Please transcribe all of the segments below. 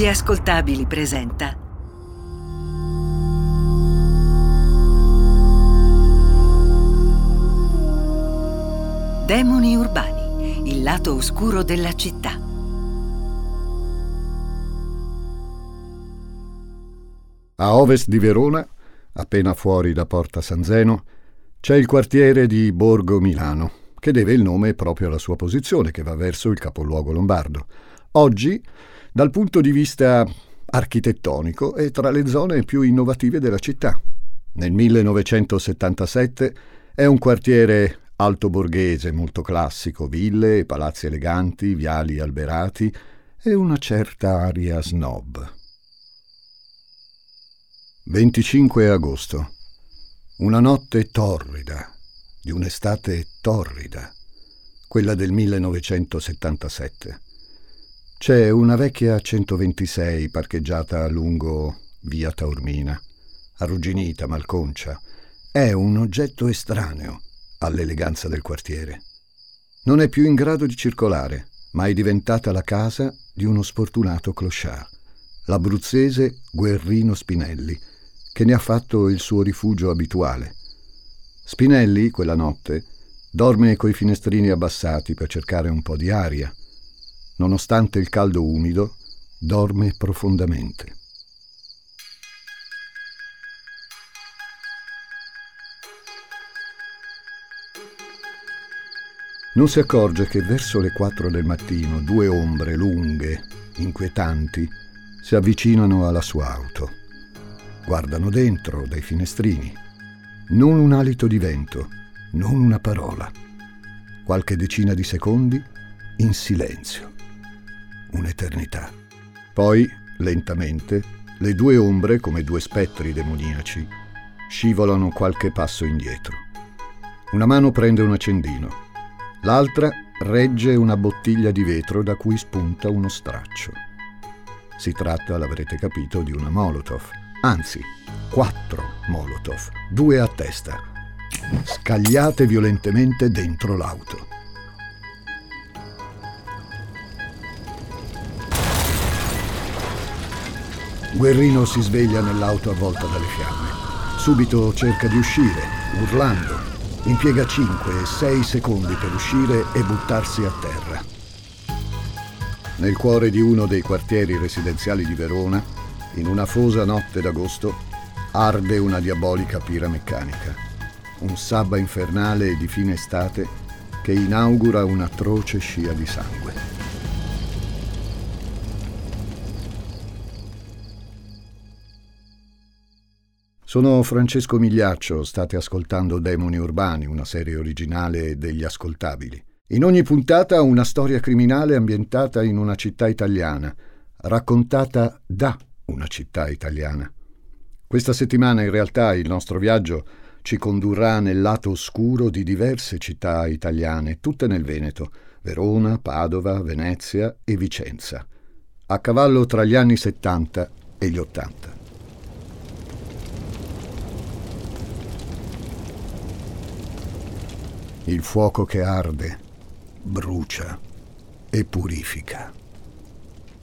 Gli ascoltabili presenta Demoni urbani, il lato oscuro della città. A ovest di Verona, appena fuori da Porta San Zeno, c'è il quartiere di Borgo Milano, che deve il nome proprio alla sua posizione, che va verso il capoluogo lombardo. Oggi, dal punto di vista architettonico, è tra le zone più innovative della città. Nel 1977 è un quartiere alto borghese, molto classico, ville e palazzi eleganti, viali alberati e una certa aria snob. 25 agosto. Una notte torrida, di un'estate torrida, quella del 1977. C'è una vecchia 126 parcheggiata lungo via Taormina, arrugginita, malconcia. È un oggetto estraneo all'eleganza del quartiere. Non è più in grado di circolare, ma è diventata la casa di uno sfortunato clochard, l'abruzzese Guerrino Spinelli, che ne ha fatto il suo rifugio abituale. Spinelli, quella notte, dorme coi finestrini abbassati per cercare un po' di aria. Nonostante il caldo umido, dorme profondamente. Non si accorge che verso le quattro del mattino due ombre lunghe, inquietanti, si avvicinano alla sua auto. Guardano dentro dai finestrini. Non un alito di vento, non una parola. Qualche decina di secondi in silenzio. Un'eternità. Poi, lentamente, le due ombre, come due spettri demoniaci, scivolano qualche passo indietro. Una mano prende un accendino L'altra regge una bottiglia di vetro da cui spunta uno straccio. Si tratta, l'avrete capito, di una Molotov. Anzi, quattro Molotov, due a testa, scagliate violentemente dentro l'auto. Guerrino si sveglia nell'auto avvolta dalle fiamme. Subito cerca di uscire, urlando, impiega 5-6 secondi per uscire e buttarsi a terra. Nel cuore di uno dei quartieri residenziali di Verona, in una fosa notte d'agosto, arde una diabolica pira meccanica, un sabba infernale di fine estate che inaugura un'atroce scia di sangue. Sono Francesco Migliaccio, state ascoltando Demoni Urbani, una serie originale degli ascoltabili. In ogni puntata una storia criminale ambientata in una città italiana, raccontata da una città italiana. Questa settimana in realtà il nostro viaggio ci condurrà nel lato oscuro di diverse città italiane, tutte nel Veneto, Verona, Padova, Venezia e Vicenza, a cavallo tra gli anni 70 e gli 80. Il fuoco che arde, brucia e purifica.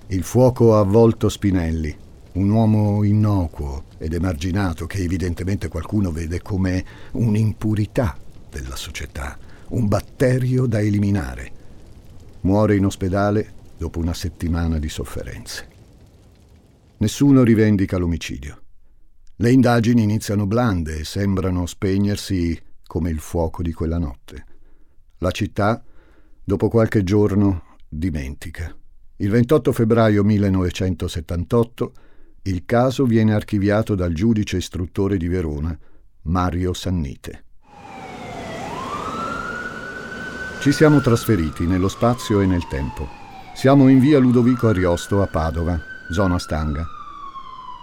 Il fuoco ha avvolto Spinelli, un uomo innocuo ed emarginato che evidentemente qualcuno vede come un'impurità della società, un batterio da eliminare. Muore in ospedale dopo una settimana di sofferenze. Nessuno rivendica l'omicidio. Le indagini iniziano blande e sembrano spegnersi come il fuoco di quella notte. La città, dopo qualche giorno, dimentica. Il 28 febbraio 1978 il caso viene archiviato dal giudice istruttore di Verona, Mario Sannite. Ci siamo trasferiti nello spazio e nel tempo. Siamo in via Ludovico Ariosto a Padova, zona Stanga.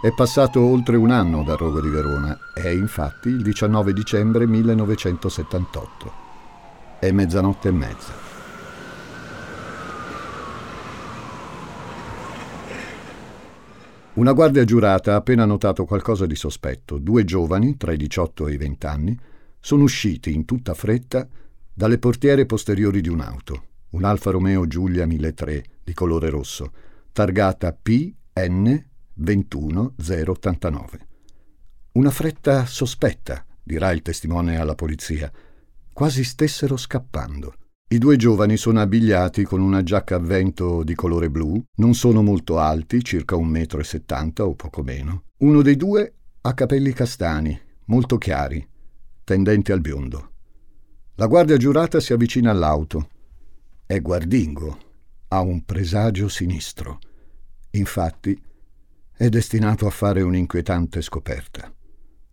È passato oltre un anno dal rogo di Verona, è infatti il 19 dicembre 1978. È mezzanotte e mezza. Una guardia giurata ha appena notato qualcosa di sospetto. Due giovani, tra i 18 e i 20 anni, sono usciti in tutta fretta dalle portiere posteriori di un'auto, un Alfa Romeo Giulia 1003 di colore rosso, targata P N21089. Una fretta sospetta, dirà il testimone alla polizia. Quasi stessero scappando. I due giovani sono abbigliati con una giacca a vento di colore blu, non sono molto alti, circa un metro e settanta o poco meno. Uno dei due ha capelli castani, molto chiari, tendenti al biondo. La guardia giurata si avvicina all'auto. È guardingo, ha un presagio sinistro. Infatti, è destinato a fare un'inquietante scoperta.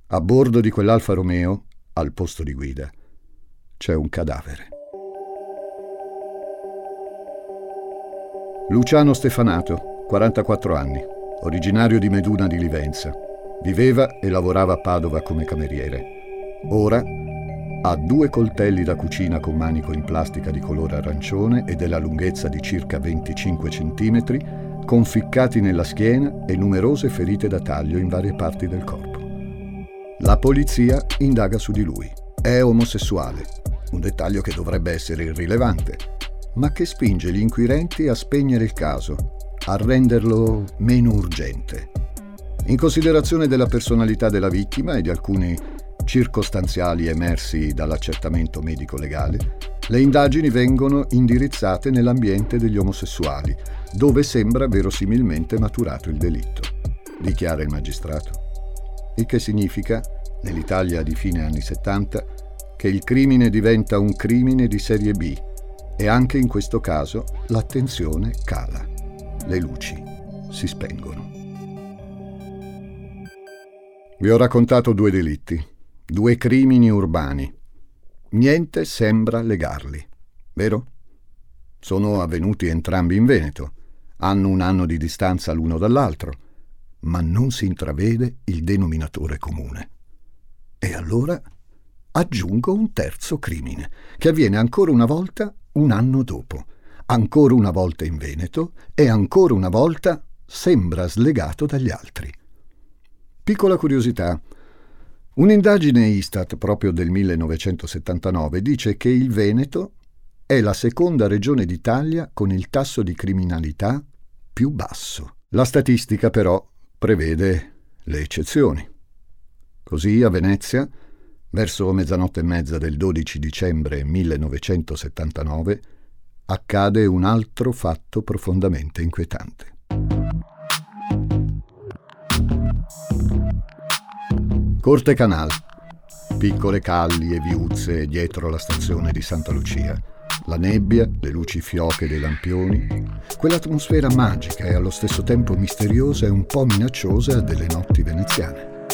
A bordo di quell'Alfa Romeo, al posto di guida, c'è un cadavere. Luciano Stefanato, 44 anni, originario di Meduna di Livenza. Viveva e lavorava a Padova come cameriere. Ora ha due coltelli da cucina con manico in plastica di colore arancione e della lunghezza di circa 25 cm, conficcati nella schiena e numerose ferite da taglio in varie parti del corpo. La polizia indaga su di lui. È omosessuale, un dettaglio che dovrebbe essere irrilevante, ma che spinge gli inquirenti a spegnere il caso, a renderlo meno urgente. In considerazione della personalità della vittima e di alcuni circostanziali emersi dall'accertamento medico-legale, le indagini vengono indirizzate nell'ambiente degli omosessuali, dove sembra verosimilmente maturato il delitto, dichiara il magistrato. Il che significa, nell'Italia di fine anni 70, che il crimine diventa un crimine di serie B e anche in questo caso l'attenzione cala. Le luci si spengono. Vi ho raccontato due delitti, due crimini urbani. Niente sembra legarli, vero? Sono avvenuti entrambi in Veneto, hanno un anno di distanza l'uno dall'altro, ma non si intravede il denominatore comune. E allora aggiungo un terzo crimine, che avviene ancora una volta un anno dopo, ancora una volta in Veneto e ancora una volta sembra slegato dagli altri. Piccola curiosità. Un'indagine Istat proprio del 1979 dice che il Veneto è la seconda regione d'Italia con il tasso di criminalità più basso. La statistica però prevede le eccezioni. Così a Venezia Verso mezzanotte e mezza del 12 dicembre 1979 accade un altro fatto profondamente inquietante. Corte Canal. Piccole calli e viuzze dietro la stazione di Santa Lucia. La nebbia, le luci fioche dei lampioni, quell'atmosfera magica e allo stesso tempo misteriosa e un po' minacciosa delle notti veneziane.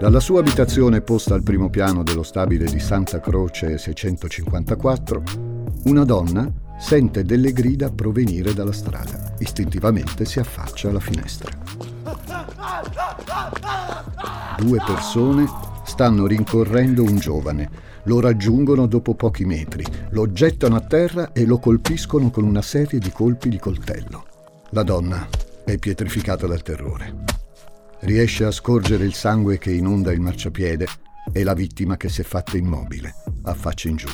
Dalla sua abitazione posta al primo piano dello stabile di Santa Croce 654, una donna sente delle grida provenire dalla strada. Istintivamente si affaccia alla finestra. Due persone stanno rincorrendo un giovane. Lo raggiungono dopo pochi metri, lo gettano a terra e lo colpiscono con una serie di colpi di coltello. La donna è pietrificata dal terrore. Riesce a scorgere il sangue che inonda il marciapiede e la vittima che si è fatta immobile, a faccia in giù.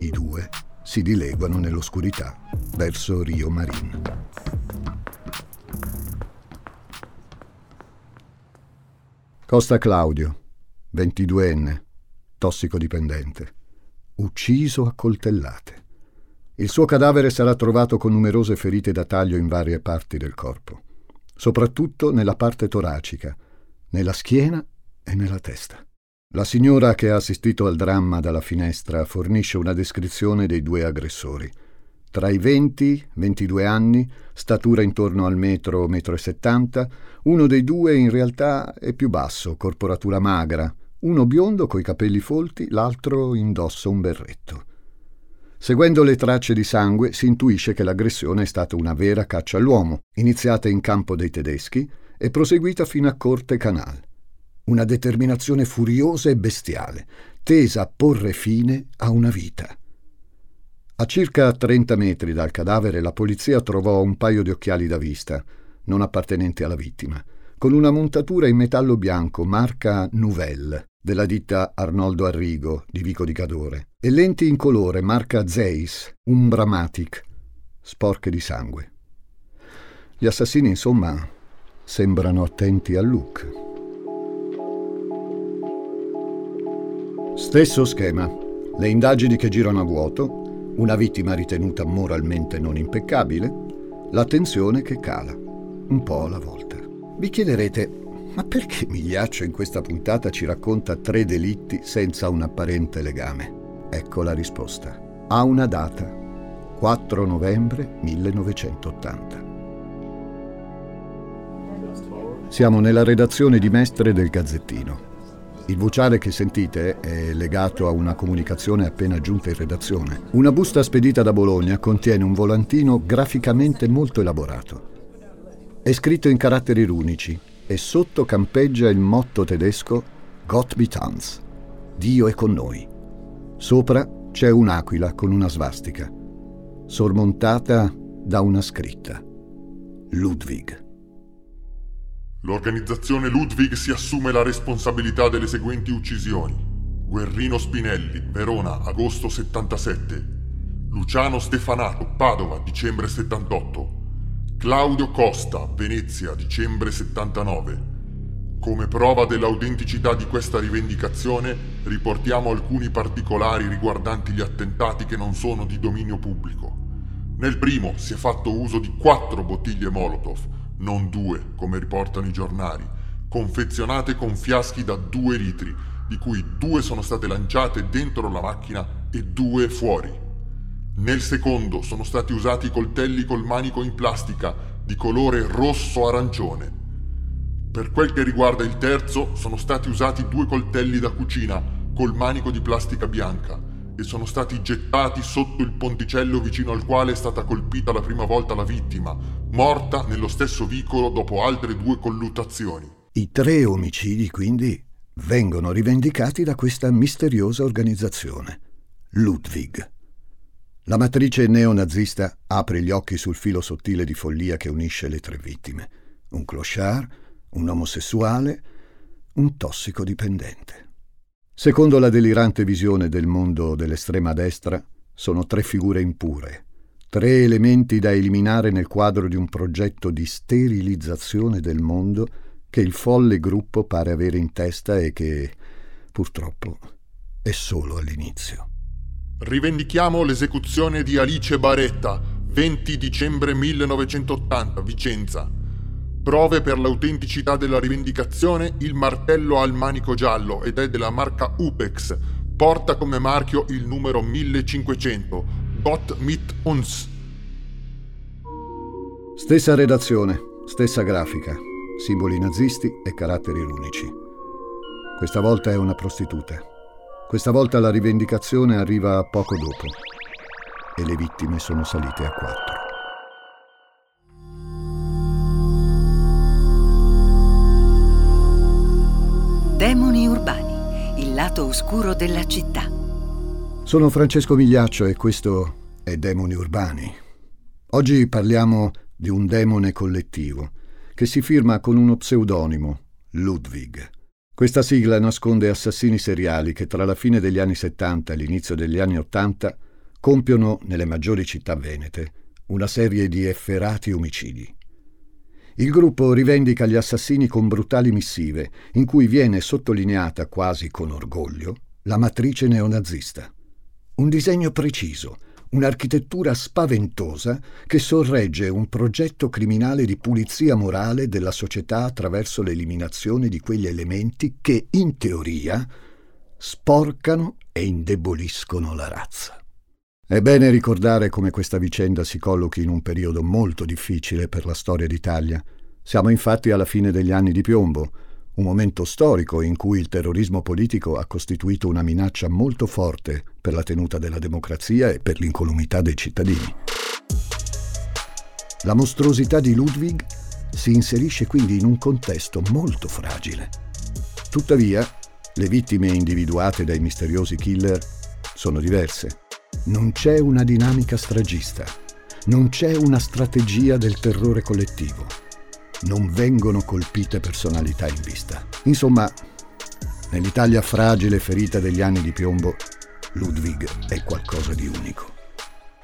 I due si dileguano nell'oscurità verso Rio Marin. Costa Claudio, 22enne, tossicodipendente, ucciso a coltellate. Il suo cadavere sarà trovato con numerose ferite da taglio in varie parti del corpo soprattutto nella parte toracica, nella schiena e nella testa. La signora che ha assistito al dramma dalla finestra fornisce una descrizione dei due aggressori. Tra i 20 e 22 anni, statura intorno al metro, metro e 70, uno dei due in realtà è più basso, corporatura magra, uno biondo coi capelli folti, l'altro indossa un berretto. Seguendo le tracce di sangue si intuisce che l'aggressione è stata una vera caccia all'uomo, iniziata in campo dei tedeschi e proseguita fino a Corte Canal. Una determinazione furiosa e bestiale, tesa a porre fine a una vita. A circa 30 metri dal cadavere la polizia trovò un paio di occhiali da vista, non appartenenti alla vittima, con una montatura in metallo bianco marca Nouvelle, della ditta Arnoldo Arrigo di Vico di Cadore e lenti in colore marca Zeiss Umbramatic, sporche di sangue. Gli assassini, insomma, sembrano attenti al look. Stesso schema. Le indagini che girano a vuoto, una vittima ritenuta moralmente non impeccabile, l'attenzione che cala, un po' alla volta. Vi chiederete, ma perché Migliaccio in questa puntata ci racconta tre delitti senza un apparente legame? Ecco la risposta. Ha una data, 4 novembre 1980. Siamo nella redazione di Mestre del Gazzettino. Il vociale che sentite è legato a una comunicazione appena giunta in redazione. Una busta spedita da Bologna contiene un volantino graficamente molto elaborato. È scritto in caratteri runici e sotto campeggia il motto tedesco Gott mit uns, Dio è con noi. Sopra c'è un'aquila con una svastica, sormontata da una scritta. Ludwig. L'organizzazione Ludwig si assume la responsabilità delle seguenti uccisioni. Guerrino Spinelli, Verona, agosto 77. Luciano Stefanato, Padova, dicembre 78. Claudio Costa, Venezia, dicembre 79. Come prova dell'autenticità di questa rivendicazione, riportiamo alcuni particolari riguardanti gli attentati che non sono di dominio pubblico. Nel primo si è fatto uso di quattro bottiglie Molotov, non due, come riportano i giornali, confezionate con fiaschi da due litri, di cui due sono state lanciate dentro la macchina e due fuori. Nel secondo sono stati usati coltelli col manico in plastica di colore rosso-arancione. Per quel che riguarda il terzo, sono stati usati due coltelli da cucina col manico di plastica bianca e sono stati gettati sotto il ponticello vicino al quale è stata colpita la prima volta la vittima, morta nello stesso vicolo dopo altre due colluttazioni. I tre omicidi, quindi, vengono rivendicati da questa misteriosa organizzazione, Ludwig. La matrice neonazista apre gli occhi sul filo sottile di follia che unisce le tre vittime. Un clochard, un omosessuale, un tossicodipendente. Secondo la delirante visione del mondo dell'estrema destra, sono tre figure impure, tre elementi da eliminare nel quadro di un progetto di sterilizzazione del mondo che il folle gruppo pare avere in testa e che, purtroppo, è solo all'inizio. Rivendichiamo l'esecuzione di Alice Baretta, 20 dicembre 1980, Vicenza Prove per l'autenticità della rivendicazione, il martello ha il manico giallo ed è della marca Upex. Porta come marchio il numero 1500. Gott mit uns. Stessa redazione, stessa grafica, simboli nazisti e caratteri unici. Questa volta è una prostituta. Questa volta la rivendicazione arriva poco dopo e le vittime sono salite a quattro. Lato oscuro della città. Sono Francesco Migliaccio e questo è Demoni urbani. Oggi parliamo di un demone collettivo che si firma con uno pseudonimo, Ludwig. Questa sigla nasconde assassini seriali che tra la fine degli anni 70 e l'inizio degli anni 80 compiono nelle maggiori città venete una serie di efferati omicidi. Il gruppo rivendica gli assassini con brutali missive, in cui viene sottolineata quasi con orgoglio la matrice neonazista. Un disegno preciso, un'architettura spaventosa che sorregge un progetto criminale di pulizia morale della società attraverso l'eliminazione di quegli elementi che, in teoria, sporcano e indeboliscono la razza. È bene ricordare come questa vicenda si collochi in un periodo molto difficile per la storia d'Italia. Siamo infatti alla fine degli anni di piombo, un momento storico in cui il terrorismo politico ha costituito una minaccia molto forte per la tenuta della democrazia e per l'incolumità dei cittadini. La mostruosità di Ludwig si inserisce quindi in un contesto molto fragile. Tuttavia, le vittime individuate dai misteriosi killer sono diverse. Non c'è una dinamica stragista, non c'è una strategia del terrore collettivo, non vengono colpite personalità in vista. Insomma, nell'Italia fragile e ferita degli anni di piombo, Ludwig è qualcosa di unico.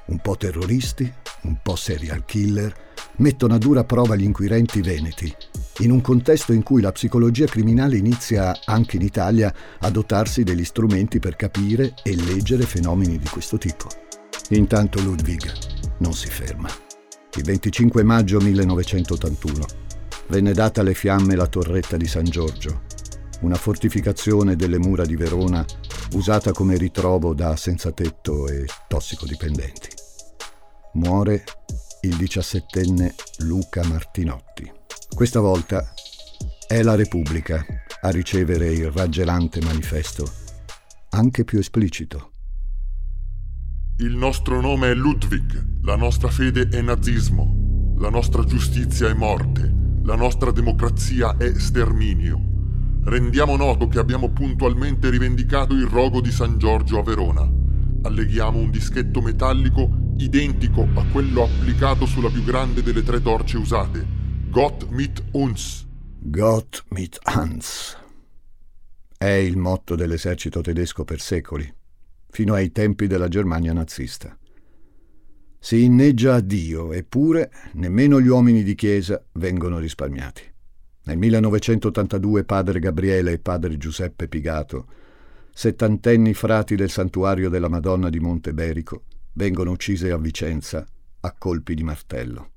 Un po' terroristi, un po' serial killer, mettono a dura prova gli inquirenti veneti, in un contesto in cui la psicologia criminale inizia anche in Italia a dotarsi degli strumenti per capire e leggere fenomeni di questo tipo. Intanto Ludwig non si ferma. Il 25 maggio 1981 venne data alle fiamme la torretta di San Giorgio, una fortificazione delle mura di Verona usata come ritrovo da senzatetto e tossicodipendenti. Muore il diciassettenne Luca Martinotti. Questa volta è la Repubblica a ricevere il raggelante manifesto, anche più esplicito. Il nostro nome è Ludwig, la nostra fede è nazismo, la nostra giustizia è morte, la nostra democrazia è sterminio. Rendiamo noto che abbiamo puntualmente rivendicato il rogo di San Giorgio a Verona. Alleghiamo un dischetto metallico identico a quello applicato sulla più grande delle tre torce usate, Gott mit uns. Gott mit uns. È il motto dell'esercito tedesco per secoli, fino ai tempi della Germania nazista. Si inneggia a Dio, eppure nemmeno gli uomini di chiesa vengono risparmiati. Nel 1982 padre Gabriele e padre Giuseppe Pigato, settantenni frati del santuario della Madonna di Monteberico, vengono uccisi a Vicenza a colpi di martello.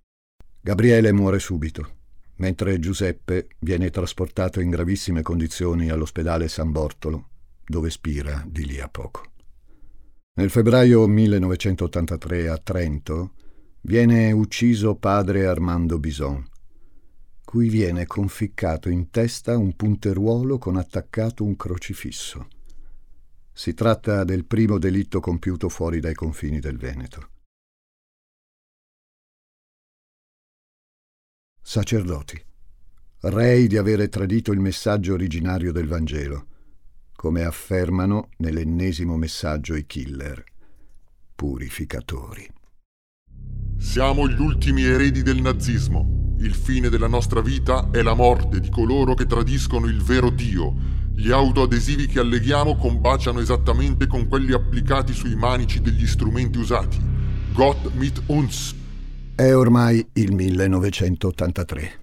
Gabriele muore subito, mentre Giuseppe viene trasportato in gravissime condizioni all'ospedale San Bortolo, dove spira di lì a poco. Nel febbraio 1983 a Trento viene ucciso padre Armando Bison, cui viene conficcato in testa un punteruolo con attaccato un crocifisso. Si tratta del primo delitto compiuto fuori dai confini del Veneto. Sacerdoti, rei di avere tradito il messaggio originario del Vangelo, come affermano nell'ennesimo messaggio i killer, purificatori. Siamo gli ultimi eredi del nazismo. Il fine della nostra vita è la morte di coloro che tradiscono il vero Dio. Gli autoadesivi che alleghiamo combaciano esattamente con quelli applicati sui manici degli strumenti usati. Gott mit uns. È ormai il 1983.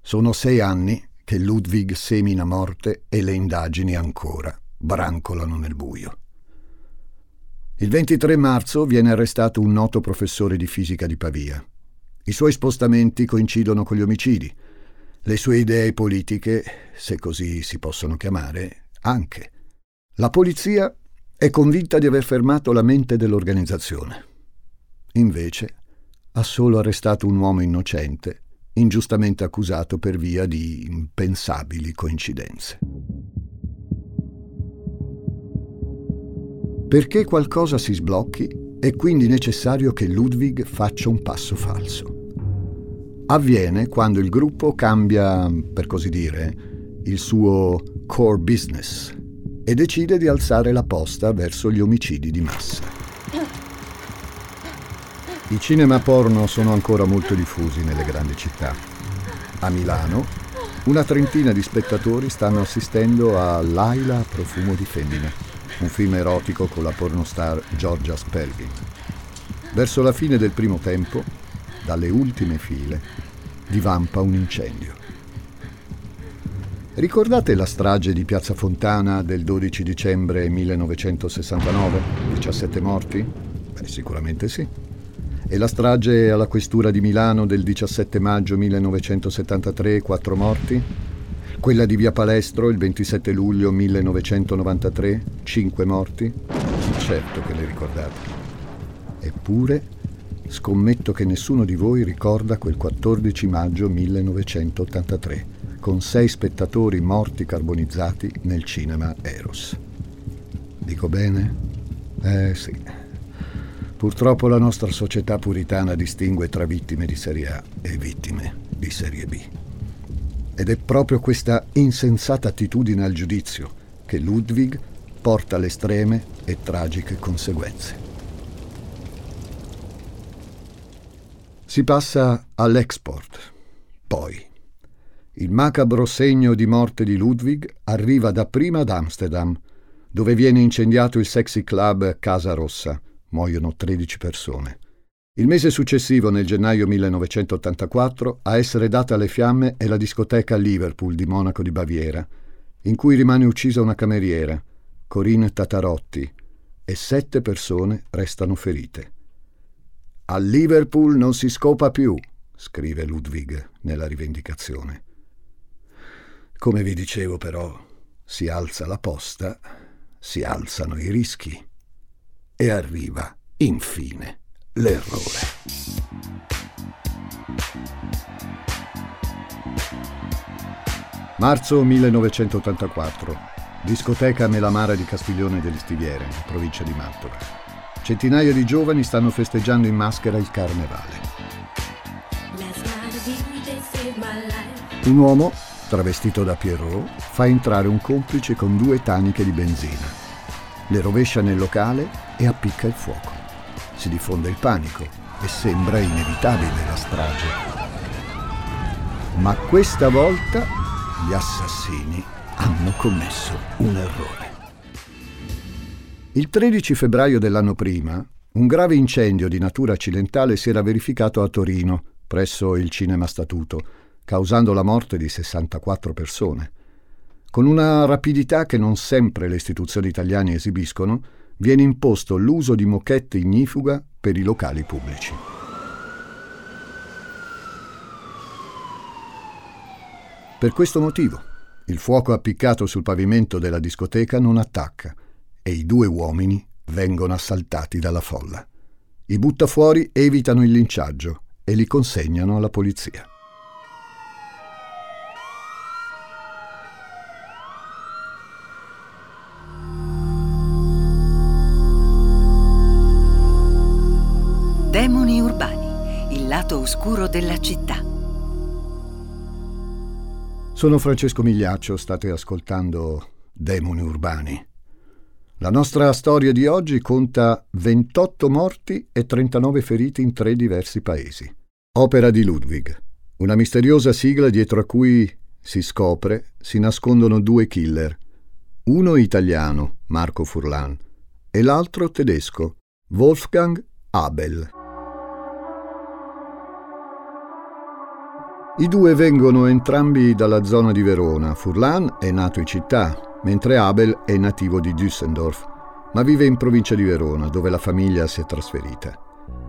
Sono sei anni che Ludwig semina morte e le indagini ancora brancolano nel buio. Il 23 marzo viene arrestato un noto professore di fisica di Pavia. I suoi spostamenti coincidono con gli omicidi. Le sue idee politiche, se così si possono chiamare, anche. La polizia è convinta di aver fermato la mente dell'organizzazione. Invece ha solo arrestato un uomo innocente, ingiustamente accusato per via di impensabili coincidenze. Perché qualcosa si sblocchi è quindi necessario che Ludwig faccia un passo falso. Avviene quando il gruppo cambia, per così dire, il suo core business e decide di alzare la posta verso gli omicidi di massa. I cinema porno sono ancora molto diffusi nelle grandi città. A Milano, una trentina di spettatori stanno assistendo a Laila Profumo di Femmina, un film erotico con la pornostar Giorgia Spelvin. Verso la fine del primo tempo, dalle ultime file, divampa un incendio. Ricordate la strage di Piazza Fontana del 12 dicembre 1969? 17 morti? Beh, sicuramente sì e la strage alla questura di Milano del 17 maggio 1973, quattro morti, quella di Via Palestro il 27 luglio 1993, cinque morti, certo che le ricordate. Eppure, scommetto che nessuno di voi ricorda quel 14 maggio 1983, con sei spettatori morti carbonizzati nel cinema Eros. Dico bene? Eh sì. Purtroppo la nostra società puritana distingue tra vittime di serie A e vittime di serie B. Ed è proprio questa insensata attitudine al giudizio che Ludwig porta alle estreme e tragiche conseguenze. Si passa all'export. Poi, il macabro segno di morte di Ludwig arriva dapprima ad Amsterdam, dove viene incendiato il sexy club Casa Rossa, muoiono 13 persone. Il mese successivo, nel gennaio 1984, a essere data alle fiamme è la discoteca Liverpool di Monaco di Baviera, in cui rimane uccisa una cameriera, Corinne Tatarotti, e sette persone restano ferite. A Liverpool non si scopa più, scrive Ludwig nella rivendicazione. Come vi dicevo però, si alza la posta, si alzano i rischi e arriva, infine, l'errore. Marzo 1984. Discoteca Melamara di Castiglione delle Stiviere, in provincia di Mantova. Centinaia di giovani stanno festeggiando in maschera il carnevale. Un uomo, travestito da Pierrot, fa entrare un complice con due taniche di benzina. Le rovescia nel locale e appicca il fuoco. Si diffonde il panico e sembra inevitabile la strage. Ma questa volta gli assassini hanno commesso un errore. Il 13 febbraio dell'anno prima, un grave incendio di natura accidentale si era verificato a Torino, presso il Cinema Statuto, causando la morte di 64 persone. Con una rapidità che non sempre le istituzioni italiane esibiscono, viene imposto l'uso di moquette ignifuga per i locali pubblici. Per questo motivo, il fuoco appiccato sul pavimento della discoteca non attacca e i due uomini vengono assaltati dalla folla. I buttafuori evitano il linciaggio e li consegnano alla polizia. Oscuro della città. Sono Francesco Migliaccio, state ascoltando Demoni urbani. La nostra storia di oggi conta 28 morti e 39 feriti in tre diversi paesi. Opera di Ludwig, una misteriosa sigla dietro a cui si scopre si nascondono due killer, uno italiano, Marco Furlan, e l'altro tedesco, Wolfgang Abel. I due vengono entrambi dalla zona di Verona. Furlan è nato in città, mentre Abel è nativo di Düsseldorf, ma vive in provincia di Verona, dove la famiglia si è trasferita.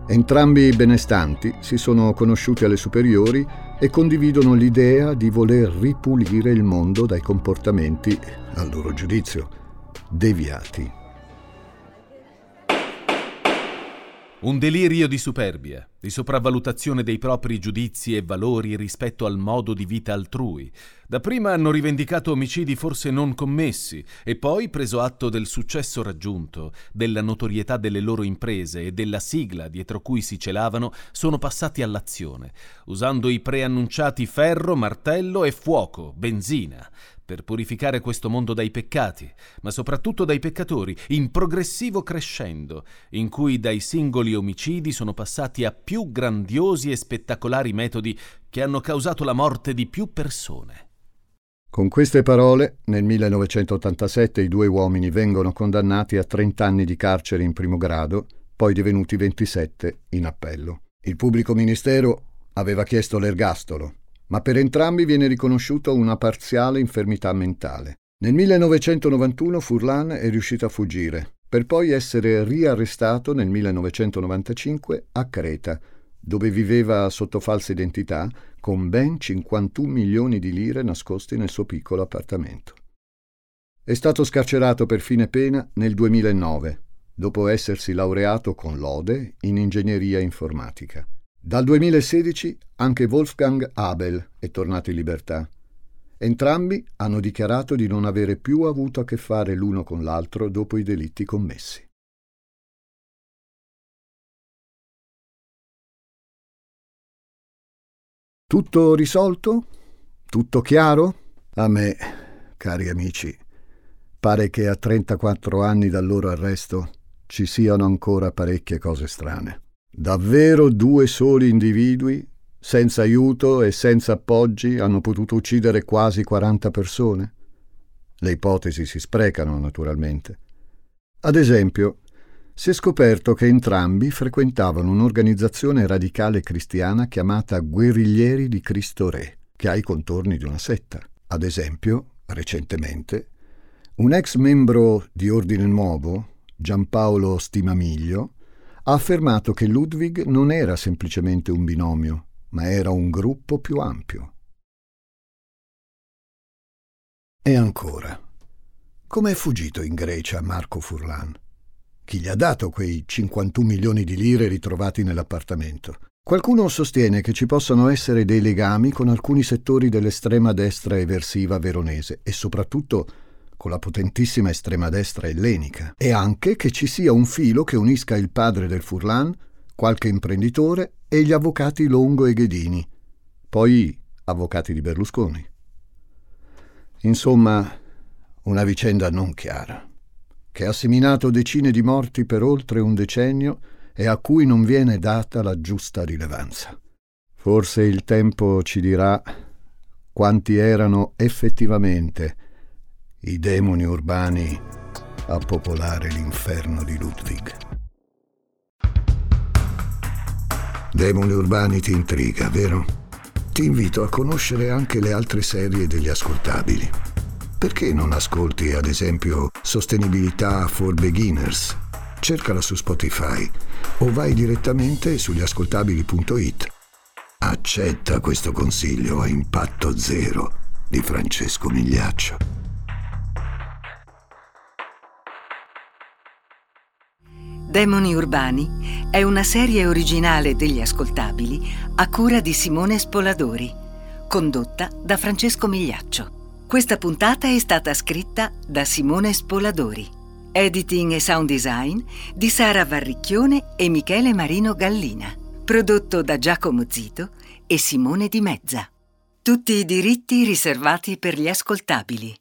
Entrambi benestanti si sono conosciuti alle superiori e condividono l'idea di voler ripulire il mondo dai comportamenti, a loro giudizio, deviati. Un delirio di superbia, di sopravvalutazione dei propri giudizi e valori rispetto al modo di vita altrui. Dapprima hanno rivendicato omicidi forse non commessi e poi, preso atto del successo raggiunto, della notorietà delle loro imprese e della sigla dietro cui si celavano, sono passati all'azione, usando i preannunciati ferro, martello e fuoco, benzina, per purificare questo mondo dai peccati, ma soprattutto dai peccatori, in progressivo crescendo, in cui dai singoli omicidi sono passati a più grandiosi e spettacolari metodi che hanno causato la morte di più persone. Con queste parole, nel 1987 i due uomini vengono condannati a 30 anni di carcere in primo grado, poi divenuti 27 in appello. Il pubblico ministero aveva chiesto l'ergastolo, ma per entrambi viene riconosciuta una parziale infermità mentale. Nel 1991 Furlan è riuscito a fuggire, per poi essere riarrestato nel 1995 a Creta, dove viveva sotto falsa identità con ben 51 milioni di lire nascosti nel suo piccolo appartamento. È stato scarcerato per fine pena nel 2009, dopo essersi laureato con lode in ingegneria informatica. Dal 2016 anche Wolfgang Abel è tornato in libertà. Entrambi hanno dichiarato di non avere più avuto a che fare l'uno con l'altro dopo i delitti commessi. Tutto risolto? Tutto chiaro? A me, cari amici, pare che a 34 anni dal loro arresto ci siano ancora parecchie cose strane. Davvero due soli individui, senza aiuto e senza appoggi, hanno potuto uccidere quasi 40 persone? Le ipotesi si sprecano, naturalmente. Ad esempio, si è scoperto che entrambi frequentavano un'organizzazione radicale cristiana chiamata Guerriglieri di Cristo Re, che ha i contorni di una setta. Ad esempio, recentemente, un ex membro di Ordine Nuovo, Giampaolo Stimamiglio, ha affermato che Ludwig non era semplicemente un binomio, ma era un gruppo più ampio. E ancora, come è fuggito in Grecia Marco Furlan? Chi gli ha dato quei 51 milioni di lire ritrovati nell'appartamento? Qualcuno sostiene che ci possano essere dei legami con alcuni settori dell'estrema destra eversiva veronese e soprattutto con la potentissima estrema destra ellenica, e anche che ci sia un filo che unisca il padre del Furlan, qualche imprenditore e gli avvocati Longo e Ghedini, poi avvocati di Berlusconi. Insomma, una vicenda non chiara, che ha seminato decine di morti per oltre un decennio e a cui non viene data la giusta rilevanza. Forse il tempo ci dirà quanti erano effettivamente i demoni urbani a popolare l'inferno di Ludwig. Demoni urbani ti intriga, vero? Ti invito a conoscere anche le altre serie degli ascoltabili. Perché non ascolti, ad esempio, Sostenibilità for Beginners? Cercala su Spotify o vai direttamente sugli ascoltabili.it. Accetta questo consiglio a impatto zero di Francesco Migliaccio. Demoni Urbani è una serie originale degli ascoltabili a cura di Simone Spoladori, condotta da Francesco Migliaccio. Questa puntata è stata scritta da Simone Spoladori. Editing e sound design di Sara Varricchione e Michele Marino Gallina. Prodotto da Giacomo Zito e Simone Di Mezza. Tutti i diritti riservati per gli ascoltabili.